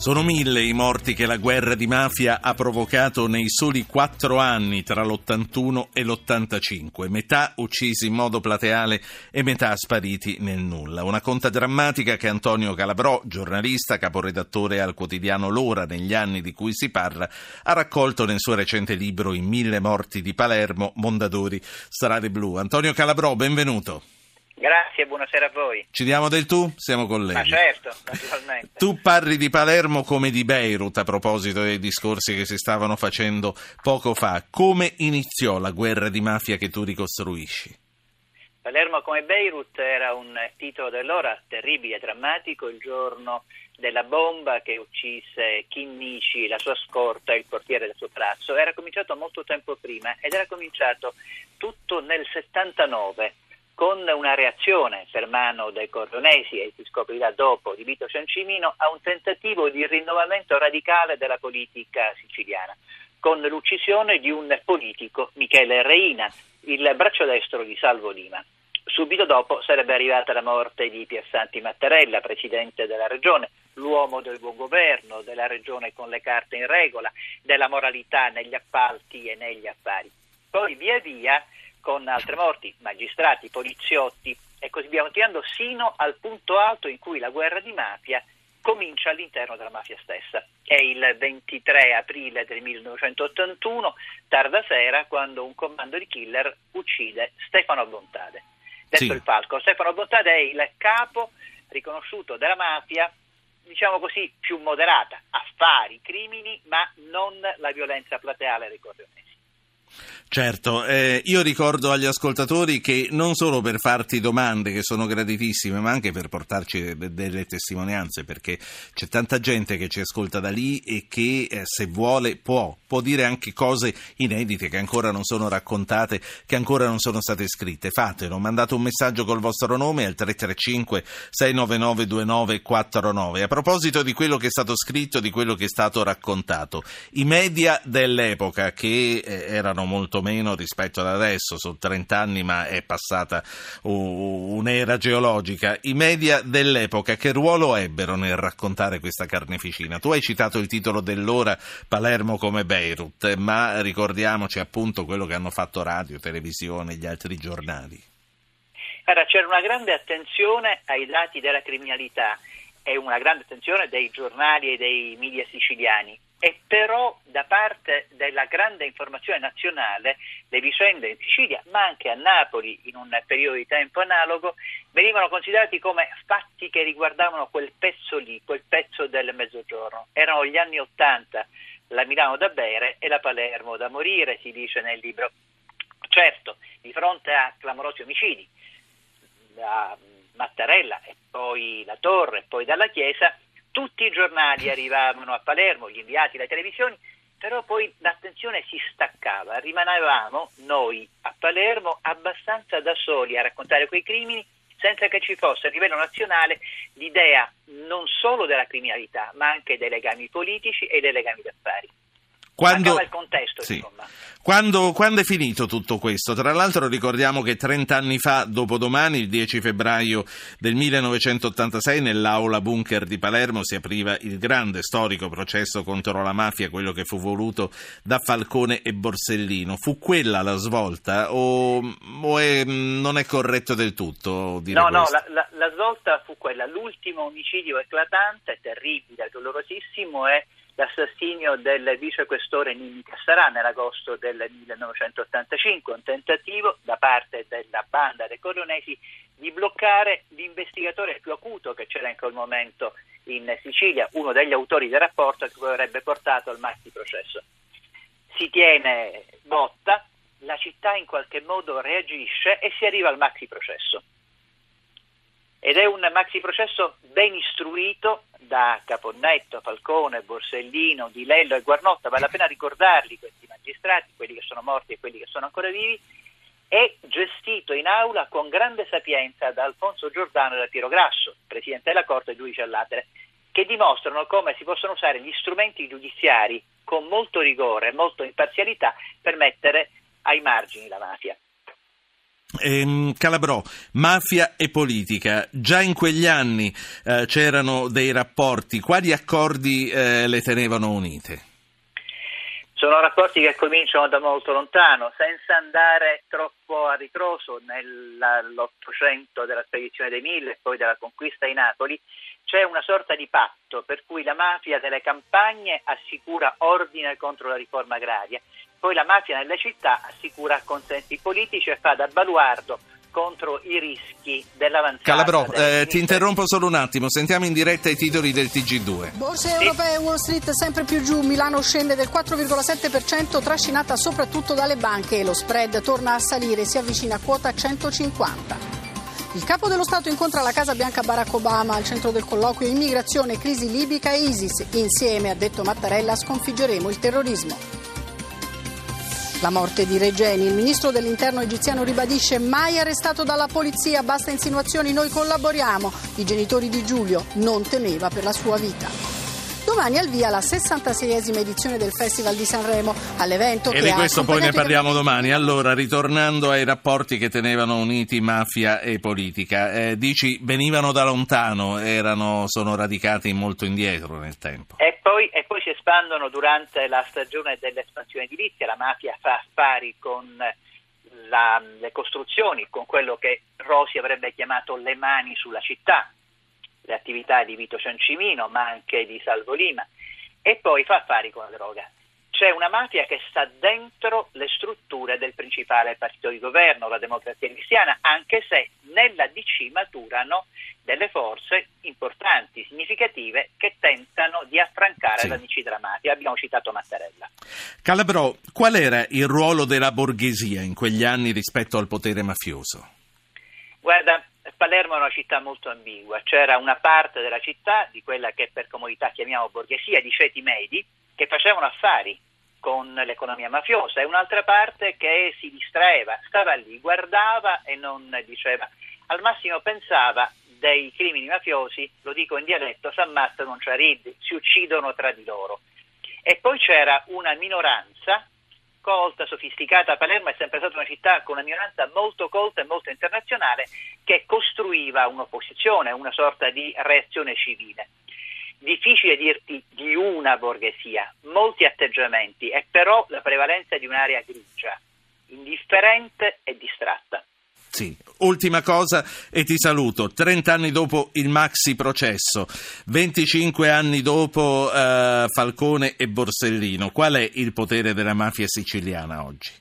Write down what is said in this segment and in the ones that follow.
Sono mille i morti che la guerra di mafia ha provocato nei soli quattro anni tra l'81 e l'85, metà uccisi in modo plateale e metà spariti nel nulla. Una conta drammatica che Antonio Calabrò, giornalista, caporedattore al quotidiano L'Ora negli anni di cui si parla, ha raccolto nel suo recente libro I mille morti di Palermo, Mondadori, Strade Blu. Antonio Calabrò, benvenuto. Grazie, buonasera a voi. Ci diamo del tu? Siamo colleghi. Ma certo, naturalmente. Tu parli di Palermo come di Beirut a proposito dei discorsi che si stavano facendo poco fa. Come iniziò la guerra di mafia che tu ricostruisci? Palermo come Beirut era un titolo dell'ora terribile, drammatico, il giorno della bomba che uccise Chinnici, la sua scorta e il portiere del suo palazzo. Era cominciato molto tempo prima ed era cominciato tutto nel 79 con una reazione per mano dei cordonesi, e si scoprirà dopo, di Vito Ciancimino, a un tentativo di rinnovamento radicale della politica siciliana, con l'uccisione di un politico, Michele Reina, il braccio destro di Salvo Lima. Subito dopo sarebbe arrivata la morte di Piersanti Mattarella, presidente della regione, l'uomo del buon governo, della regione con le carte in regola, della moralità negli appalti e negli affari. Poi via via con altre morti, magistrati, poliziotti e così via, continuando sino al punto alto in cui la guerra di mafia comincia all'interno della mafia stessa. È il 23 aprile del 1981, tarda sera, quando un comando di killer uccide Stefano Bontade. Detto sì. il palco, Stefano Bontade è il capo riconosciuto della mafia, diciamo così, più moderata, affari, crimini, ma non la violenza plateale dei corleonesi. Certo, eh, io ricordo agli ascoltatori che non solo per farti domande che sono graditissime, ma anche per portarci de- delle testimonianze, perché c'è tanta gente che ci ascolta da lì e che eh, se vuole può, può dire anche cose inedite che ancora non sono raccontate, che ancora non sono state scritte. Fatelo, mandate un messaggio col vostro nome al 335 699 2949. A proposito di quello che è stato scritto, di quello che è stato raccontato, i media dell'epoca che eh, erano lontano molto meno rispetto ad adesso, sono 30 anni ma è passata un'era geologica. I media dell'epoca che ruolo ebbero nel raccontare questa carneficina? Tu hai citato il titolo dell'ora Palermo come Beirut, ma ricordiamoci appunto quello che hanno fatto radio, televisione e gli altri giornali. Allora, c'era una grande attenzione ai dati della criminalità e una grande attenzione dei giornali e dei media siciliani e però da parte della grande informazione nazionale le vicende in Sicilia, ma anche a Napoli in un periodo di tempo analogo, venivano considerati come fatti che riguardavano quel pezzo lì, quel pezzo del mezzogiorno. Erano gli anni Ottanta, la Milano da bere e la Palermo da morire, si dice nel libro. Certo, di fronte a clamorosi omicidi, da Mattarella e poi la Torre e poi dalla Chiesa, tutti i giornali arrivavano a Palermo, gli inviati, le televisioni, però poi l'attenzione si staccava, rimanevamo noi a Palermo abbastanza da soli a raccontare quei crimini senza che ci fosse a livello nazionale l'idea non solo della criminalità, ma anche dei legami politici e dei legami d'affari. Quando, il contesto, sì. quando, quando, è finito tutto questo? Tra l'altro ricordiamo che 30 anni fa, dopodomani, il 10 febbraio del 1986, nell'aula bunker di Palermo si apriva il grande storico processo contro la mafia, quello che fu voluto da Falcone e Borsellino. Fu quella la svolta o, o è, non è corretto del tutto dire No, questo? no, la, la, la svolta fu quella. L'ultimo omicidio eclatante, terribile, dolorosissimo è l'assassinio del vicequestore Nini Cassarà nell'agosto del 1985, un tentativo da parte della banda dei coronesi di bloccare l'investigatore più acuto che c'era in quel momento in Sicilia, uno degli autori del rapporto che poi avrebbe portato al maxi processo. Si tiene botta, la città in qualche modo reagisce e si arriva al maxi processo. Ed è un maxi processo ben istruito da Caponnetto, Falcone, Borsellino, Di Lello e Guarnotta, vale la pena ricordarli questi magistrati, quelli che sono morti e quelli che sono ancora vivi, è gestito in aula con grande sapienza da Alfonso Giordano e da Piero Grasso, Presidente della Corte e giudice all'Atere, che dimostrano come si possono usare gli strumenti giudiziari con molto rigore e molto imparzialità per mettere ai margini la mafia. Ehm, Calabrò, mafia e politica, già in quegli anni eh, c'erano dei rapporti, quali accordi eh, le tenevano unite? Sono rapporti che cominciano da molto lontano, senza andare troppo a ritroso nell'Ottocento della spedizione dei Mille e poi della conquista di Napoli, c'è una sorta di patto per cui la mafia delle campagne assicura ordine contro la riforma agraria, poi la mafia nelle città assicura consensi politici e fa da baluardo contro i rischi dell'avanzata. Calabrò, eh, ti interrompo solo un attimo, sentiamo in diretta i titoli del TG2. Borse sì. europee, Wall Street sempre più giù, Milano scende del 4,7%, trascinata soprattutto dalle banche e lo spread torna a salire, si avvicina a quota 150. Il capo dello Stato incontra la Casa Bianca Barack Obama al centro del colloquio Immigrazione, crisi libica e ISIS. Insieme, ha detto Mattarella, sconfiggeremo il terrorismo. La morte di Regeni. Il ministro dell'interno egiziano ribadisce mai arrestato dalla polizia, basta insinuazioni, noi collaboriamo. I genitori di Giulio non temeva per la sua vita. Domani al via la 66esima edizione del Festival di Sanremo. All'evento e di questo poi ne parliamo domani. Allora, ritornando ai rapporti che tenevano uniti mafia e politica, eh, dici venivano da lontano, erano, sono radicati molto indietro nel tempo. E poi, e poi si espandono durante la stagione dell'espansione edilizia. La mafia fa affari con la, le costruzioni, con quello che Rosi avrebbe chiamato le mani sulla città le attività di Vito Ciancimino, ma anche di Salvo Lima, e poi fa affari con la droga. C'è una mafia che sta dentro le strutture del principale partito di governo, la democrazia cristiana, anche se nella DC maturano delle forze importanti, significative, che tentano di affrancare sì. la DC della mafia. Abbiamo citato Mattarella. Calabrò, qual era il ruolo della borghesia in quegli anni rispetto al potere mafioso? Guarda, Palermo è una città molto ambigua, c'era una parte della città, di quella che per comodità chiamiamo borghesia, di ceti medi, che facevano affari con l'economia mafiosa e un'altra parte che si distraeva, stava lì, guardava e non diceva, al massimo pensava dei crimini mafiosi, lo dico in dialetto, si ammazzano non c'è si uccidono tra di loro. E poi c'era una minoranza colta, sofisticata. Palermo è sempre stata una città con una minoranza molto colta e molto internazionale che costruiva un'opposizione, una sorta di reazione civile. Difficile dirti di una borghesia, molti atteggiamenti e però la prevalenza di un'area grigia, indifferente e distratta. Sì. Ultima cosa e ti saluto. 30 anni dopo il maxi processo, 25 anni dopo eh, Falcone e Borsellino, qual è il potere della mafia siciliana oggi?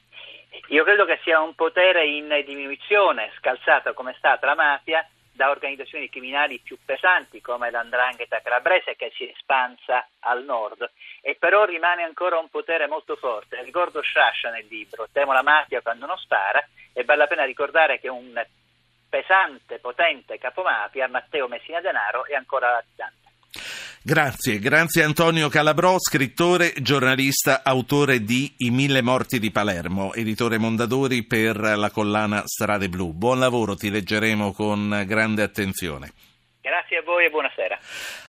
Io credo che sia un potere in diminuzione, scalzata come è stata la mafia da organizzazioni criminali più pesanti come l'andrangheta calabrese che si espansa al nord e però rimane ancora un potere molto forte. Ricordo Sciascia nel libro, temo la mafia quando non spara e vale la pena ricordare che un pesante, potente capomafia, Matteo Messina Denaro, è ancora latitante. Grazie, grazie Antonio Calabrò, scrittore, giornalista, autore di I mille morti di Palermo, editore Mondadori per la collana Strade Blu. Buon lavoro, ti leggeremo con grande attenzione. Grazie a voi e buonasera.